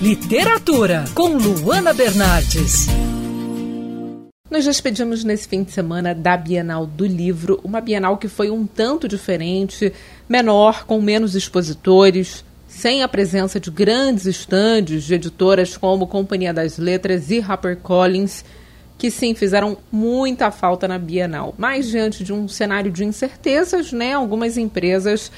Literatura, com Luana Bernardes. Nos despedimos nesse fim de semana da Bienal do Livro, uma Bienal que foi um tanto diferente, menor, com menos expositores, sem a presença de grandes estandes de editoras como Companhia das Letras e HarperCollins, que sim fizeram muita falta na Bienal. Mas diante de um cenário de incertezas, né, algumas empresas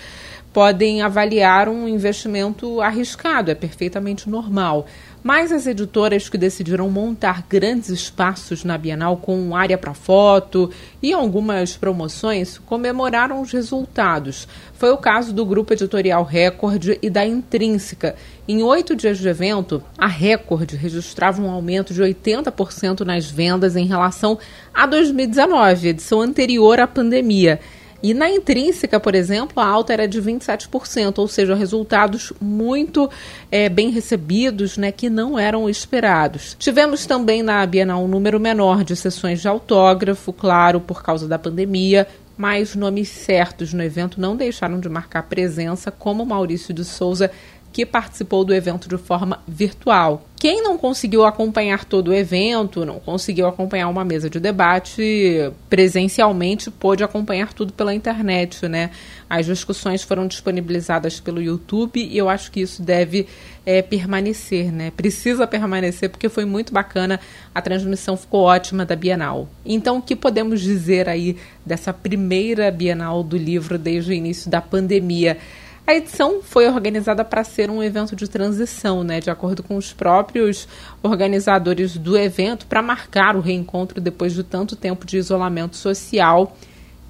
podem avaliar um investimento arriscado, é perfeitamente normal. Mas as editoras que decidiram montar grandes espaços na Bienal com área para foto e algumas promoções comemoraram os resultados. Foi o caso do Grupo Editorial Record e da Intrínseca. Em oito dias de evento, a Record registrava um aumento de 80% nas vendas em relação a 2019, edição anterior à pandemia. E na intrínseca, por exemplo, a alta era de 27%, ou seja, resultados muito é, bem recebidos, né, que não eram esperados. Tivemos também na Bienal um número menor de sessões de autógrafo, claro, por causa da pandemia, mas nomes certos no evento não deixaram de marcar presença, como Maurício de Souza que participou do evento de forma virtual. Quem não conseguiu acompanhar todo o evento, não conseguiu acompanhar uma mesa de debate presencialmente, pôde acompanhar tudo pela internet, né? As discussões foram disponibilizadas pelo YouTube e eu acho que isso deve é, permanecer, né? Precisa permanecer porque foi muito bacana, a transmissão ficou ótima da Bienal. Então, o que podemos dizer aí dessa primeira Bienal do livro desde o início da pandemia? A edição foi organizada para ser um evento de transição, né, de acordo com os próprios organizadores do evento, para marcar o reencontro depois de tanto tempo de isolamento social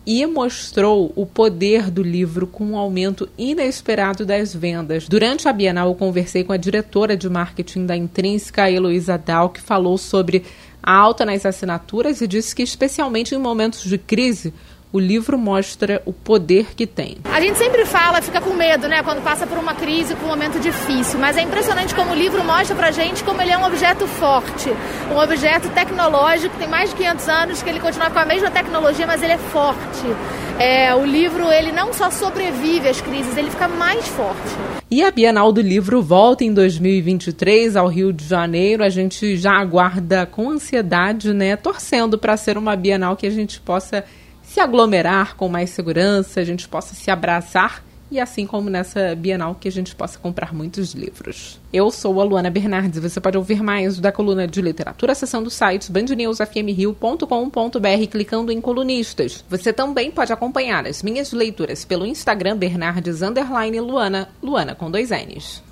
e mostrou o poder do livro com um aumento inesperado das vendas. Durante a Bienal, eu conversei com a diretora de marketing da Intrínseca, Heloísa Dal, que falou sobre a alta nas assinaturas e disse que, especialmente em momentos de crise, o livro mostra o poder que tem. A gente sempre fala, fica com medo, né, quando passa por uma crise, por um momento difícil, mas é impressionante como o livro mostra pra gente como ele é um objeto forte, um objeto tecnológico, tem mais de 500 anos, que ele continua com a mesma tecnologia, mas ele é forte. É, o livro, ele não só sobrevive às crises, ele fica mais forte. E a Bienal do Livro volta em 2023 ao Rio de Janeiro. A gente já aguarda com ansiedade, né, torcendo para ser uma Bienal que a gente possa se aglomerar com mais segurança, a gente possa se abraçar e assim como nessa Bienal que a gente possa comprar muitos livros. Eu sou a Luana Bernardes você pode ouvir mais da coluna de literatura acessando o site bandnewsfmrio.com.br clicando em colunistas. Você também pode acompanhar as minhas leituras pelo Instagram Bernardes Luana, Luana com dois N's.